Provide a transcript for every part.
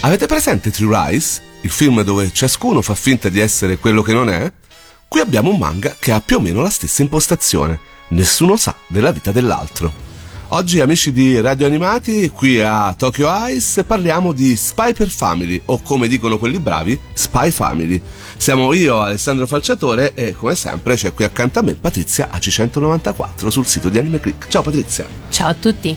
Avete presente True Rise? Il film dove ciascuno fa finta di essere quello che non è? Qui abbiamo un manga che ha più o meno la stessa impostazione. Nessuno sa della vita dell'altro. Oggi amici di Radio Animati, qui a Tokyo Ice parliamo di Spy per Family o come dicono quelli bravi, Spy Family. Siamo io, Alessandro Falciatore e come sempre c'è qui accanto a me Patrizia AC194 sul sito di Anime Click. Ciao Patrizia. Ciao a tutti.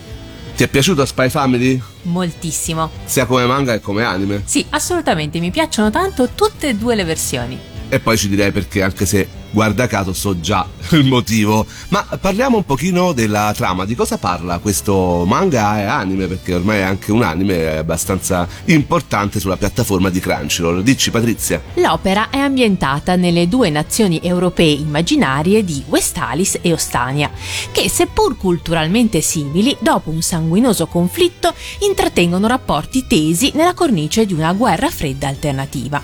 Ti è piaciuto Spy Family? Moltissimo. Sia come manga che come anime? Sì, assolutamente, mi piacciono tanto tutte e due le versioni. E poi ci direi perché anche se guarda caso so già il motivo. Ma parliamo un pochino della trama, di cosa parla questo manga e anime, perché ormai è anche un anime abbastanza importante sulla piattaforma di Crunchyroll. Dici Patrizia. L'opera è ambientata nelle due nazioni europee immaginarie di Westalis e Ostania, che seppur culturalmente simili, dopo un sanguinoso conflitto intrattengono rapporti tesi nella cornice di una guerra fredda alternativa.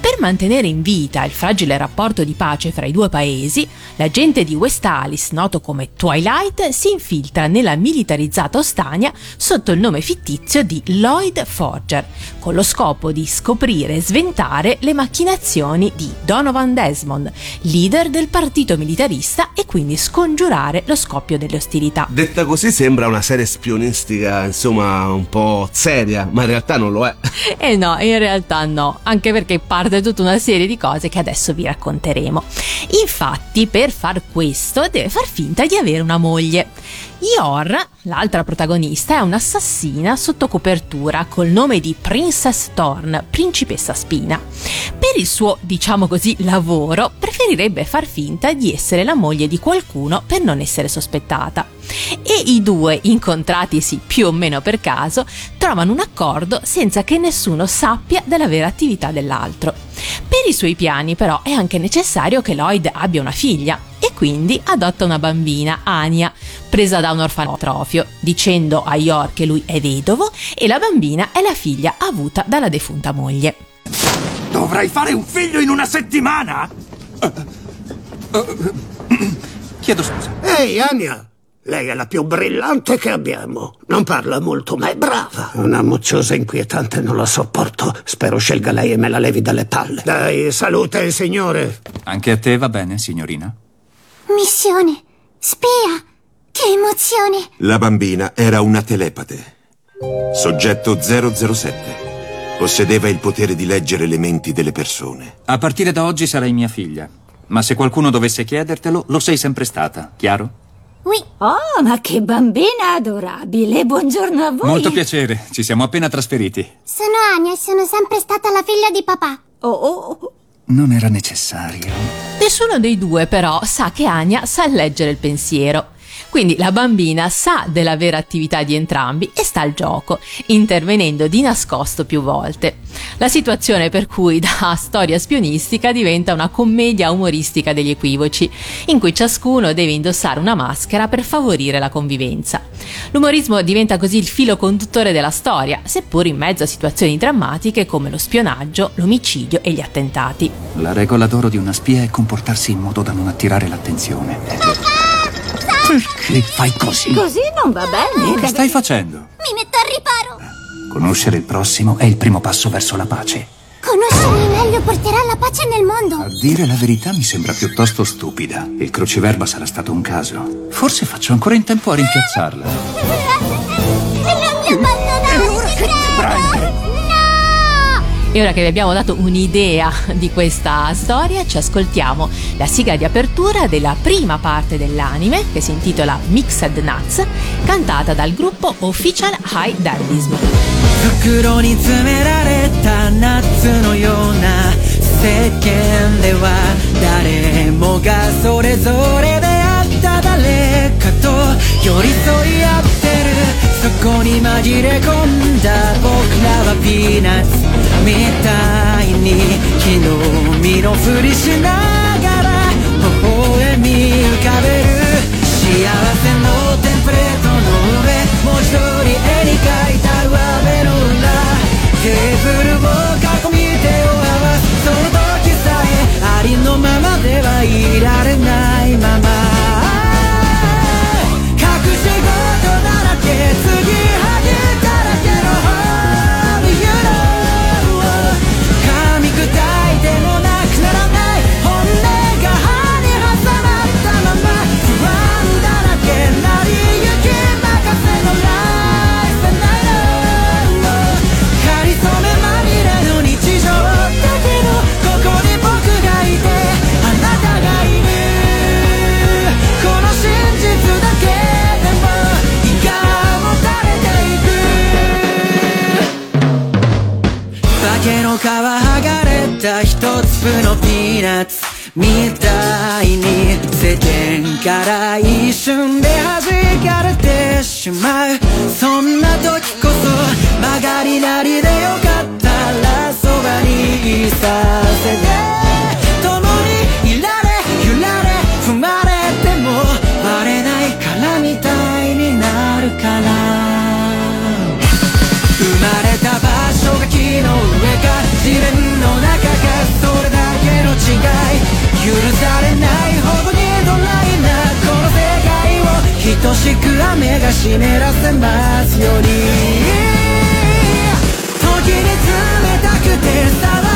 Per mantenere in vita il fragile rapporto di pace fra i due paesi, l'agente di Westalis, noto come Twilight, si infiltra nella militarizzata Ostania sotto il nome fittizio di Lloyd Forger, con lo scopo di scoprire e sventare le macchinazioni di Donovan Desmond, leader del partito militarista e quindi scongiurare lo scoppio delle ostilità. Detta così sembra una serie spionistica, insomma, un po' seria, ma in realtà non lo è. Eh no, in realtà no, anche perché parte tutta una serie di cose che adesso vi racconteremo. Infatti, per far questo deve far finta di avere una moglie. Yor, l'altra protagonista, è un'assassina sotto copertura col nome di Princess Thorn, principessa spina. Per il suo, diciamo così, lavoro, preferirebbe far finta di essere la moglie di qualcuno per non essere sospettata. E i due, incontratisi più o meno per caso, trovano un accordo senza che nessuno sappia della vera attività dell'altro. Per i suoi piani, però, è anche necessario che Lloyd abbia una figlia e quindi adotta una bambina, Ania, presa da un orfanotrofio, dicendo a Yor che lui è vedovo e la bambina è la figlia avuta dalla defunta moglie. Dovrai fare un figlio in una settimana? Chiedo scusa. Ehi, Ania! Lei è la più brillante che abbiamo. Non parla molto, ma è brava. Una mocciosa inquietante non la sopporto. Spero scelga lei e me la levi dalle palle. Dai, salute il signore. Anche a te va bene, signorina? Missione! Spia! Che emozione! La bambina era una telepate. Soggetto 007. Possedeva il potere di leggere le menti delle persone. A partire da oggi sarai mia figlia. Ma se qualcuno dovesse chiedertelo, lo sei sempre stata, chiaro? Oui. Oh, ma che bambina adorabile! Buongiorno a voi! Molto piacere, ci siamo appena trasferiti. Sono Ania e sono sempre stata la figlia di papà. Oh, oh. Non era necessario. Nessuno dei due però sa che Ania sa leggere il pensiero. Quindi la bambina sa della vera attività di entrambi e sta al gioco, intervenendo di nascosto più volte. La situazione per cui da storia spionistica diventa una commedia umoristica degli equivoci, in cui ciascuno deve indossare una maschera per favorire la convivenza. L'umorismo diventa così il filo conduttore della storia, seppur in mezzo a situazioni drammatiche come lo spionaggio, l'omicidio e gli attentati. La regola d'oro di una spia è comportarsi in modo da non attirare l'attenzione. Perché fai così? Così non va bene. Che stai facendo? Mi metto al riparo. Conoscere il prossimo è il primo passo verso la pace. Conoscermi meglio porterà la pace nel mondo. A dire la verità mi sembra piuttosto stupida. Il cruciverba sarà stato un caso. Forse faccio ancora in tempo a rimpiazzarla. Non mi abbandonare! E ora che vi abbiamo dato un'idea di questa storia, ci ascoltiamo la sigla di apertura della prima parte dell'anime, che si intitola Mixed Nuts, cantata dal gruppo Official High Dandism. 袋に詰められた夏のような世間では誰もがそれぞれ出会った誰かと寄り添い合ってる そこに紛れ込んだ僕らはピーナッツみたいに昨日身のふりしながら微笑み浮かべる幸せのテンプレートの上もう一人絵に描いた上辺の裏テーブルを囲み手を合わすその時さえありのままではいられないままから一瞬で弾かれてしまう。そんな時こそ曲がりなりでよかったらそばにいさせて。共にいられ揺られ踏まれてもバレないからみたいになるから生まれた場所が木の上か地面の中かそれだけの違い。許され雨が湿らせますように。時に冷たくて騒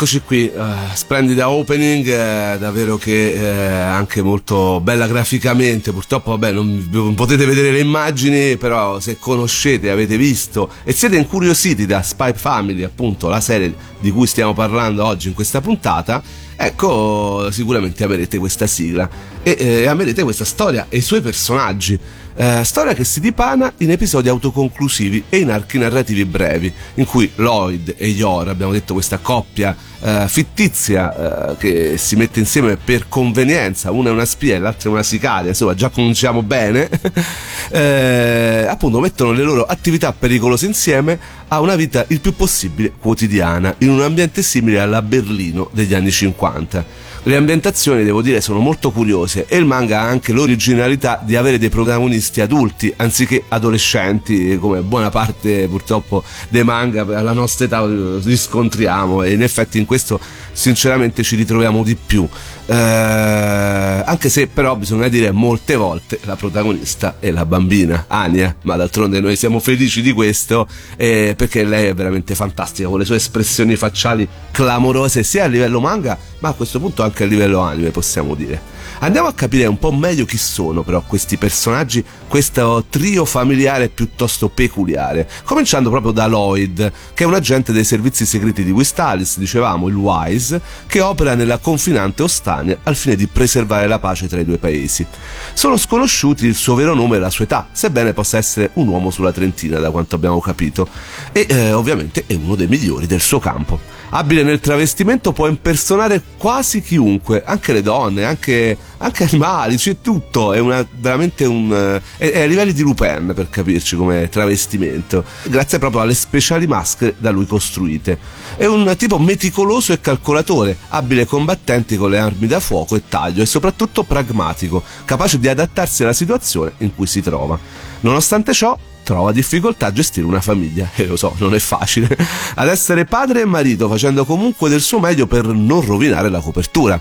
E rieccoci qui, eh, splendida opening, eh, davvero che eh, anche molto bella graficamente, purtroppo vabbè non, non potete vedere le immagini, però se conoscete, avete visto e siete incuriositi da Spy Family, appunto la serie di cui stiamo parlando oggi in questa puntata, ecco sicuramente amerete questa sigla e eh, amerete questa storia e i suoi personaggi. Eh, storia che si dipana in episodi autoconclusivi e in archi narrativi brevi, in cui Lloyd e Yor, abbiamo detto questa coppia eh, fittizia eh, che si mette insieme per convenienza, una è una spia e l'altra è una sicaria, insomma già conosciamo bene, eh, appunto mettono le loro attività pericolose insieme a una vita il più possibile quotidiana, in un ambiente simile alla Berlino degli anni 50. Le ambientazioni, devo dire, sono molto curiose e il manga ha anche l'originalità di avere dei protagonisti adulti anziché adolescenti, come buona parte purtroppo dei manga alla nostra età riscontriamo e in effetti in questo sinceramente ci ritroviamo di più. Eh, anche se però bisogna dire molte volte la protagonista è la bambina Ania, ma d'altronde noi siamo felici di questo eh, perché lei è veramente fantastica con le sue espressioni facciali clamorose sia a livello manga ma a questo punto anche a livello anime possiamo dire. Andiamo a capire un po' meglio chi sono però questi personaggi, questo trio familiare piuttosto peculiare, cominciando proprio da Lloyd, che è un agente dei servizi segreti di Wistalis, dicevamo il Wise, che opera nella confinante Ostania al fine di preservare la pace tra i due paesi. Sono sconosciuti il suo vero nome e la sua età, sebbene possa essere un uomo sulla trentina da quanto abbiamo capito, e eh, ovviamente è uno dei migliori del suo campo. Abile nel travestimento può impersonare quasi chiunque, anche le donne, anche, anche animali, c'è tutto, è una, veramente un... eh, è, è a livelli di Lupin per capirci come travestimento, grazie proprio alle speciali maschere da lui costruite. È un tipo meticoloso e calcolatore, abile combattente con le armi da fuoco e taglio e soprattutto pragmatico, capace di adattarsi alla situazione in cui si trova. Nonostante ciò, trova difficoltà a gestire una famiglia e lo so, non è facile, ad essere padre e marito facendo comunque del suo meglio per non rovinare la copertura.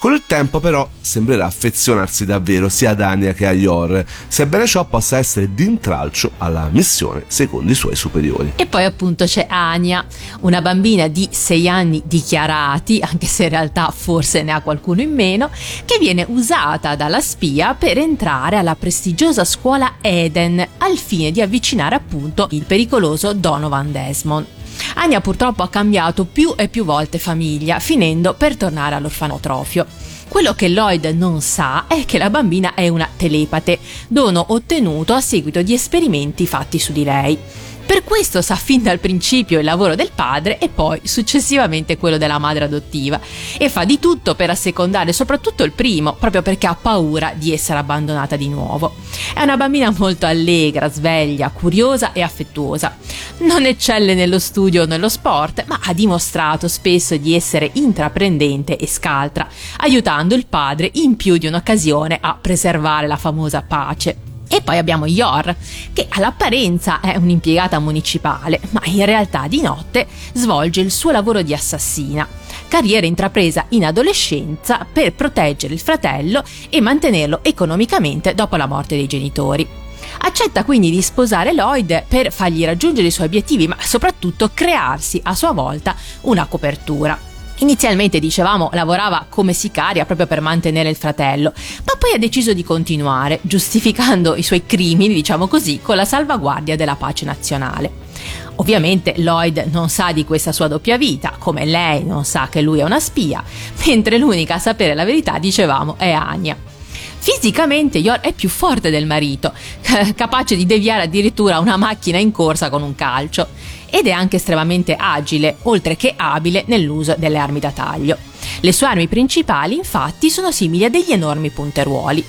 Con il tempo però sembrerà affezionarsi davvero sia ad Anya che a Yor, sebbene ciò possa essere d'intralcio alla missione secondo i suoi superiori. E poi appunto c'è Ania, una bambina di 6 anni dichiarati, anche se in realtà forse ne ha qualcuno in meno, che viene usata dalla spia per entrare alla prestigiosa scuola Eden al fine di avvicinare appunto il pericoloso Donovan Desmond. Anya purtroppo ha cambiato più e più volte famiglia, finendo per tornare all'orfanotrofio. Quello che Lloyd non sa è che la bambina è una telepate, dono ottenuto a seguito di esperimenti fatti su di lei. Per questo sa fin dal principio il lavoro del padre e poi successivamente quello della madre adottiva e fa di tutto per assecondare soprattutto il primo, proprio perché ha paura di essere abbandonata di nuovo. È una bambina molto allegra, sveglia, curiosa e affettuosa. Non eccelle nello studio o nello sport, ma ha dimostrato spesso di essere intraprendente e scaltra, aiutando il padre in più di un'occasione a preservare la famosa pace. E poi abbiamo Yor, che all'apparenza è un'impiegata municipale, ma in realtà di notte svolge il suo lavoro di assassina. Carriera intrapresa in adolescenza per proteggere il fratello e mantenerlo economicamente dopo la morte dei genitori. Accetta quindi di sposare Lloyd per fargli raggiungere i suoi obiettivi, ma soprattutto crearsi a sua volta una copertura. Inizialmente, dicevamo, lavorava come sicaria proprio per mantenere il fratello, ma poi ha deciso di continuare, giustificando i suoi crimini, diciamo così, con la salvaguardia della pace nazionale. Ovviamente Lloyd non sa di questa sua doppia vita, come lei non sa che lui è una spia, mentre l'unica a sapere la verità, dicevamo, è Anya. Fisicamente Yor è più forte del marito, capace di deviare addirittura una macchina in corsa con un calcio ed è anche estremamente agile, oltre che abile nell'uso delle armi da taglio. Le sue armi principali, infatti, sono simili a degli enormi punteruoli.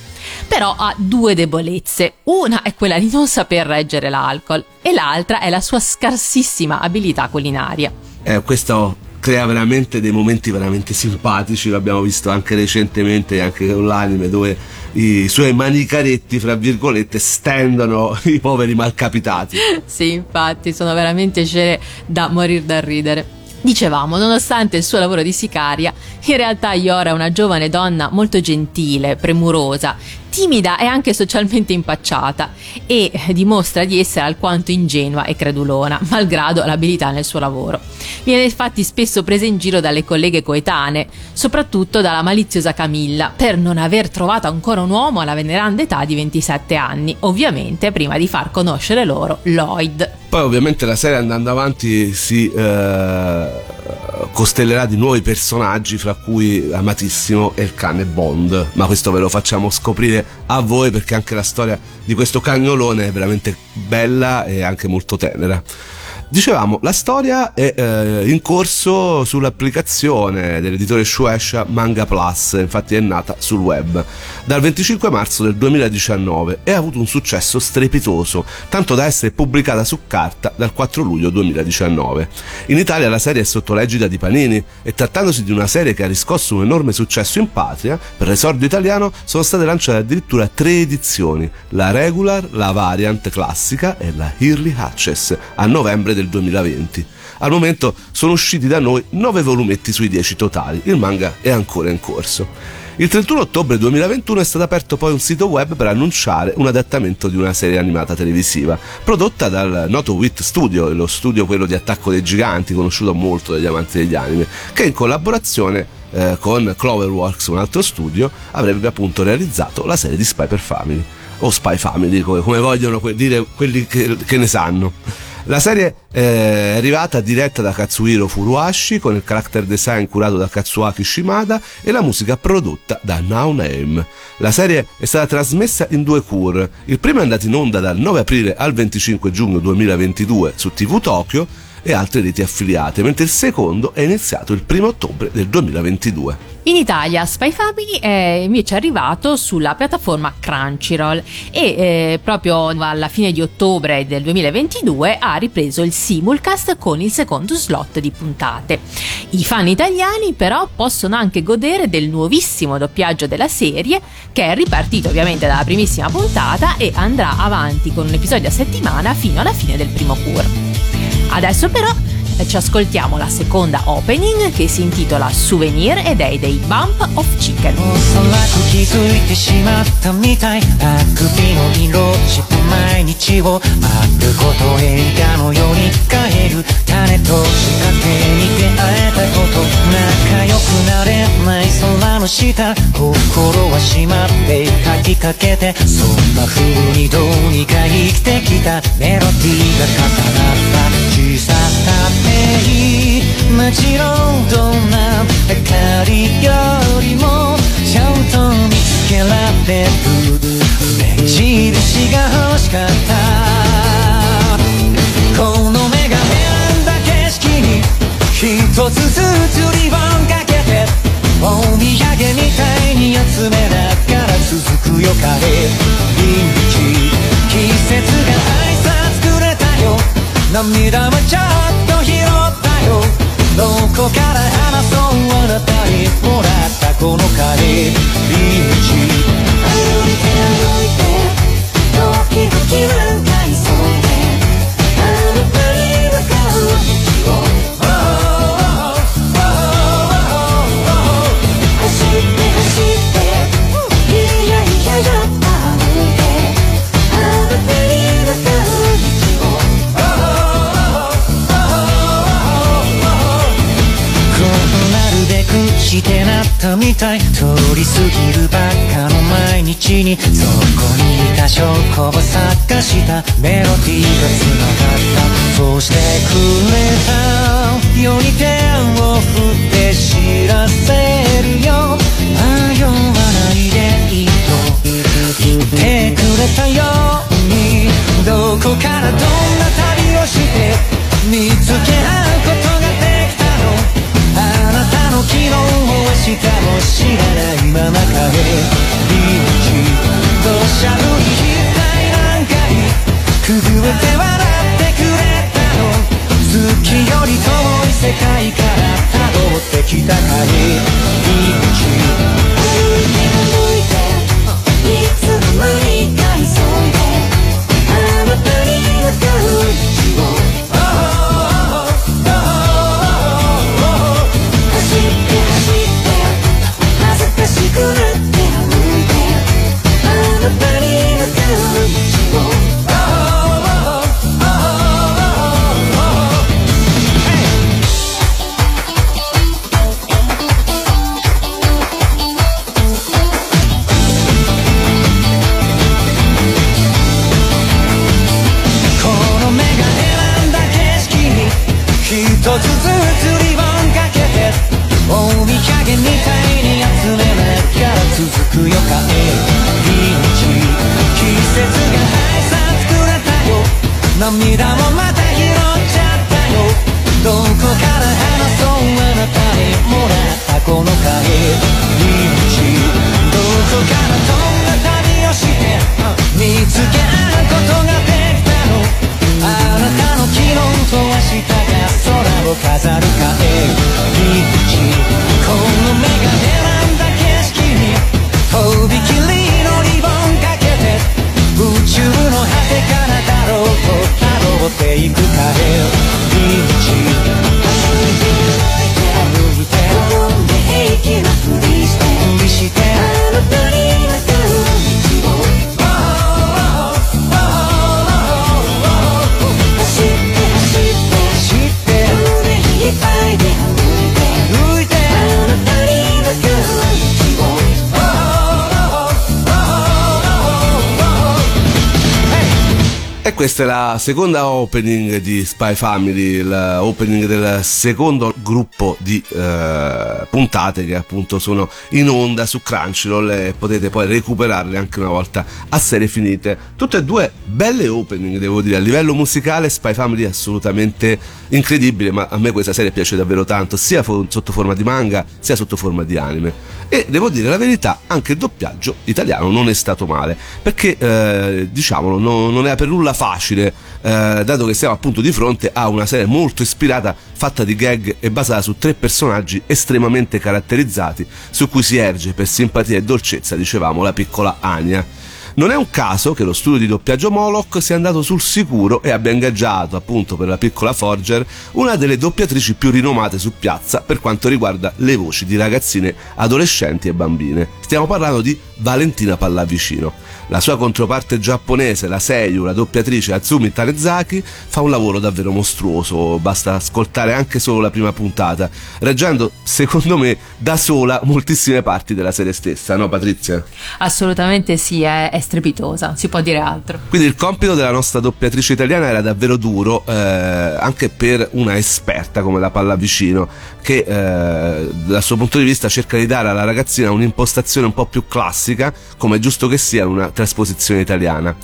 Però ha due debolezze. Una è quella di non saper reggere l'alcol e l'altra è la sua scarsissima abilità culinaria. Eh, questo crea veramente dei momenti veramente simpatici, l'abbiamo visto anche recentemente, anche con l'anime, dove i suoi manicaretti, fra virgolette, stendono i poveri malcapitati. Sì, infatti, sono veramente scene da morire da ridere. Dicevamo, nonostante il suo lavoro di sicaria, in realtà Iora è una giovane donna molto gentile, premurosa, timida e anche socialmente impacciata e dimostra di essere alquanto ingenua e credulona, malgrado l'abilità nel suo lavoro. Viene infatti spesso presa in giro dalle colleghe coetanee, soprattutto dalla maliziosa Camilla, per non aver trovato ancora un uomo alla veneranda età di 27 anni, ovviamente prima di far conoscere loro Lloyd. Poi ovviamente la serie andando avanti si eh, costellerà di nuovi personaggi, fra cui amatissimo è il cane Bond, ma questo ve lo facciamo scoprire a voi perché anche la storia di questo cagnolone è veramente bella e anche molto tenera. Dicevamo, la storia è eh, in corso sull'applicazione dell'editore Shueisha Manga Plus, infatti è nata sul web dal 25 marzo del 2019 e ha avuto un successo strepitoso, tanto da essere pubblicata su carta dal 4 luglio 2019. In Italia la serie è sotto l'egida di Panini e trattandosi di una serie che ha riscosso un enorme successo in patria, per l'esordio italiano sono state lanciate addirittura tre edizioni, la regular, la variant classica e la Early Hatches a novembre del 2020. Al momento sono usciti da noi 9 volumetti sui 10 totali, il manga è ancora in corso. Il 31 ottobre 2021 è stato aperto poi un sito web per annunciare un adattamento di una serie animata televisiva, prodotta dal noto WIT Studio, lo studio quello di Attacco dei Giganti, conosciuto molto dagli amanti degli anime, che in collaborazione eh, con Cloverworks, un altro studio, avrebbe appunto realizzato la serie di Spy per Family, o Spy Family, come, come vogliono que- dire quelli che, che ne sanno. La serie eh, è arrivata diretta da Katsuhiro Furuhashi con il character design curato da Katsuaki Shimada e la musica prodotta da Now Name. La serie è stata trasmessa in due cure. Il primo è andato in onda dal 9 aprile al 25 giugno 2022 su TV Tokyo e altre reti affiliate, mentre il secondo è iniziato il 1 ottobre del 2022. In Italia Spy Family è invece arrivato sulla piattaforma Crunchyroll e eh, proprio alla fine di ottobre del 2022 ha ripreso il simulcast con il secondo slot di puntate. I fan italiani però possono anche godere del nuovissimo doppiaggio della serie che è ripartito ovviamente dalla primissima puntata e andrà avanti con un episodio a settimana fino alla fine del primo cur. Adesso però eh, ci ascoltiamo la seconda opening che si intitola Souvenir ed è dei Bump of Chicken. おそらく気づいてしまったみたいあくびの色した毎日を丸ごと映画のように変える種と仕掛けに出会えたこと仲良くなれない空の下心は閉まって吐きかけてそんな風にどうにか生きてきたメロディーが重なった 小ささっていいもちろんどんなたみたい通り過ぎるばっかの毎日にそこにいた証拠を探したメロディーが繋がったそうしてくれた世に手を振って知らせるよ。迷わないでいいと。言ってくれたよ。うにどこからどんな旅をして見つけ合うこと。昨日も明日も知らないまま帰り道土砂降り一体何回くぐれて笑ってくれたの月より遠い世界から辿ってきた帰り道歩いて歩いていつの間にか questa è la seconda opening di Spy Family, l'opening del secondo gruppo di eh, puntate che appunto sono in onda su Crunchyroll e potete poi recuperarle anche una volta a serie finite. Tutte e due belle opening, devo dire, a livello musicale Spy Family è assolutamente incredibile, ma a me questa serie piace davvero tanto, sia fo- sotto forma di manga sia sotto forma di anime. E devo dire la verità, anche il doppiaggio italiano non è stato male, perché eh, diciamolo, no, non è per nulla facile, eh, dato che siamo appunto di fronte a una serie molto ispirata, fatta di gag e basata su tre personaggi estremamente caratterizzati, su cui si erge per simpatia e dolcezza, dicevamo, la piccola Ania. Non è un caso che lo studio di doppiaggio Moloch sia andato sul sicuro e abbia ingaggiato, appunto per la piccola Forger, una delle doppiatrici più rinomate su piazza per quanto riguarda le voci di ragazzine, adolescenti e bambine. Stiamo parlando di Valentina Pallavicino. La sua controparte giapponese, la Seiyu, la doppiatrice Azumi Tanezaki, fa un lavoro davvero mostruoso, basta ascoltare anche solo la prima puntata, reggendo, secondo me, da sola moltissime parti della serie stessa, no Patrizia? Assolutamente sì, è, è strepitosa, si può dire altro. Quindi il compito della nostra doppiatrice italiana era davvero duro, eh, anche per una esperta come la Pallavicino, che eh, dal suo punto di vista cerca di dare alla ragazzina un'impostazione un po' più classica, come è giusto che sia una trasposizione italiana.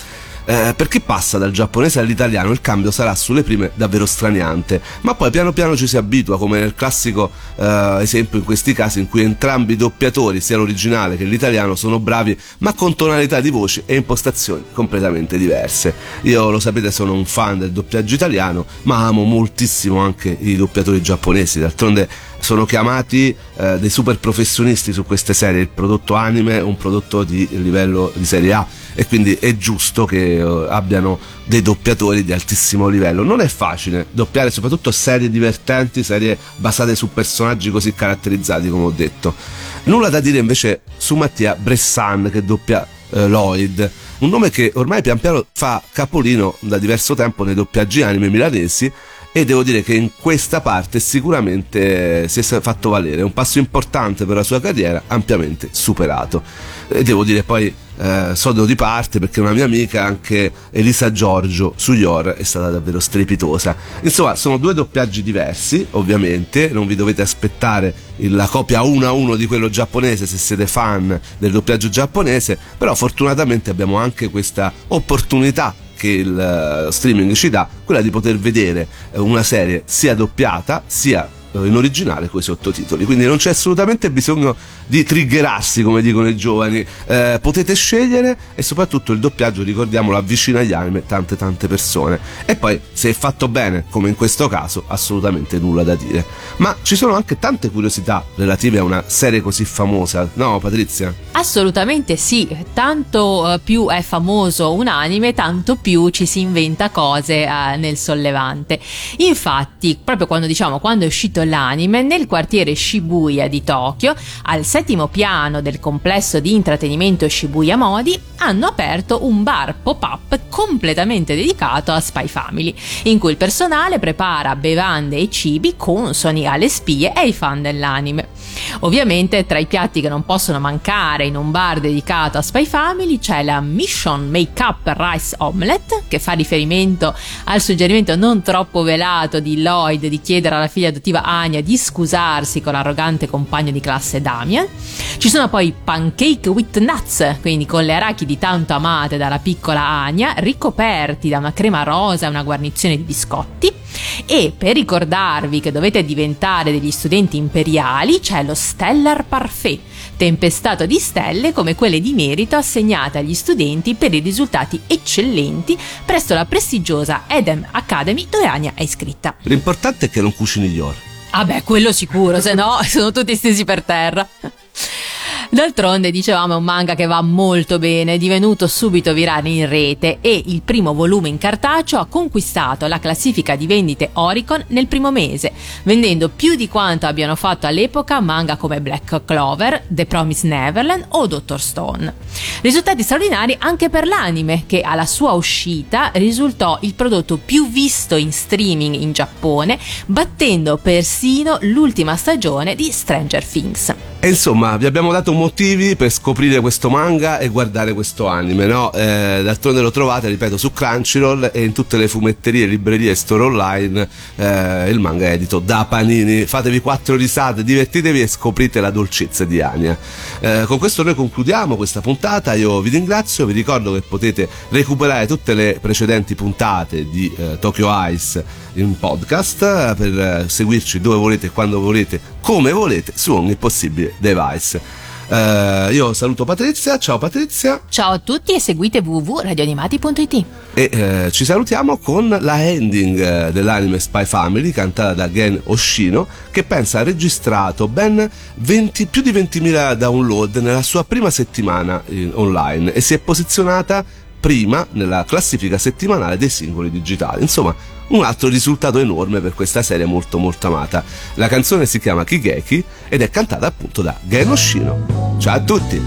Eh, per chi passa dal giapponese all'italiano il cambio sarà sulle prime davvero straniante, ma poi piano piano ci si abitua, come nel classico eh, esempio in questi casi in cui entrambi i doppiatori, sia l'originale che l'italiano, sono bravi ma con tonalità di voci e impostazioni completamente diverse. Io lo sapete sono un fan del doppiaggio italiano, ma amo moltissimo anche i doppiatori giapponesi, d'altronde sono chiamati eh, dei super professionisti su queste serie, il prodotto anime è un prodotto di livello di serie A e quindi è giusto che eh, abbiano dei doppiatori di altissimo livello. Non è facile doppiare soprattutto serie divertenti, serie basate su personaggi così caratterizzati come ho detto. Nulla da dire invece su Mattia Bressan che doppia eh, Lloyd, un nome che ormai pian piano fa capolino da diverso tempo nei doppiaggi anime milanesi e devo dire che in questa parte sicuramente si è fatto valere, un passo importante per la sua carriera, ampiamente superato. E devo dire poi eh, sodo di parte perché una mia amica, anche Elisa Giorgio su Yor, è stata davvero strepitosa. Insomma, sono due doppiaggi diversi, ovviamente, non vi dovete aspettare la copia 1 a 1 di quello giapponese se siete fan del doppiaggio giapponese, però fortunatamente abbiamo anche questa opportunità che il eh, streaming ci dà, quella di poter vedere eh, una serie sia doppiata sia in originale con i sottotitoli. Quindi non c'è assolutamente bisogno di triggerarsi come dicono i giovani. Eh, potete scegliere e soprattutto il doppiaggio ricordiamolo avvicina agli anime tante tante persone. E poi se è fatto bene come in questo caso assolutamente nulla da dire. Ma ci sono anche tante curiosità relative a una serie così famosa no Patrizia? Assolutamente sì, tanto eh, più è famoso un anime, tanto più ci si inventa cose eh, nel sollevante. Infatti, proprio quando diciamo quando è uscito l'anime, nel quartiere Shibuya di Tokyo, al settimo piano del complesso di intrattenimento Shibuya Modi, hanno aperto un bar pop-up completamente dedicato a Spy Family, in cui il personale prepara bevande e cibi consoni alle spie e ai fan dell'anime. Ovviamente tra i piatti che non possono mancare in un bar dedicato a Spy Family c'è la Mission Make Up Rice Omelette che fa riferimento al suggerimento non troppo velato di Lloyd di chiedere alla figlia adottiva Anya di scusarsi con l'arrogante compagno di classe Damian. Ci sono poi pancake with nuts, quindi con le arachidi tanto amate dalla piccola Anya, ricoperti da una crema rosa e una guarnizione di biscotti. E per ricordarvi che dovete diventare degli studenti imperiali c'è lo Stellar Parfait, tempestato di stelle come quelle di merito assegnate agli studenti per i risultati eccellenti presso la prestigiosa Edem Academy dove Anya è iscritta. L'importante è che non cucini gli or. Ah beh, quello sicuro, se no sono tutti stesi per terra. D'altronde, dicevamo, è un manga che va molto bene, è divenuto subito virale in rete e il primo volume in cartaceo ha conquistato la classifica di vendite Oricon nel primo mese, vendendo più di quanto abbiano fatto all'epoca manga come Black Clover, The Promised Neverland o Dr. Stone. Risultati straordinari anche per l'anime, che alla sua uscita risultò il prodotto più visto in streaming in Giappone, battendo persino l'ultima stagione di Stranger Things. E insomma, vi abbiamo dato motivi per scoprire questo manga e guardare questo anime, no? Eh, d'altronde lo trovate, ripeto, su Crunchyroll e in tutte le fumetterie, librerie e store online. Eh, il manga è edito da Panini. Fatevi quattro risate, divertitevi e scoprite la dolcezza di Anya. Eh, con questo noi concludiamo questa puntata. Io vi ringrazio, vi ricordo che potete recuperare tutte le precedenti puntate di eh, Tokyo Ice in podcast eh, per eh, seguirci dove volete, quando volete, come volete, su ogni possibile device. Eh, io saluto Patrizia, ciao Patrizia Ciao a tutti e seguite www.radioanimati.it. e eh, ci salutiamo con la ending eh, dell'anime Spy Family cantata da Gen Oshino che pensa ha registrato ben 20 più di 20.000 download nella sua prima settimana in- online e si è posizionata prima nella classifica settimanale dei singoli digitali. Insomma, un altro risultato enorme per questa serie molto molto amata. La canzone si chiama Kigeki ed è cantata appunto da Gen Oshino. Ciao a tutti!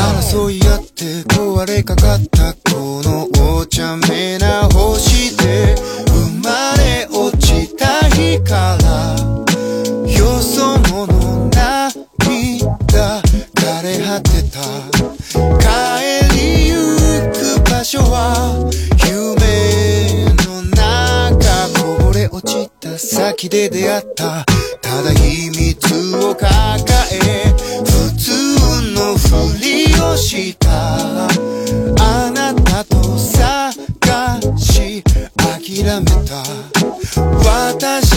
争い合って壊れかかったこのお茶目な星で生まれ落ちた日から 先で出会った。ただ秘密を抱え普通のふりをした。あなたと探し諦めた。私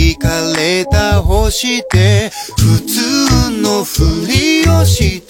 このイかれた星で普通のふりをして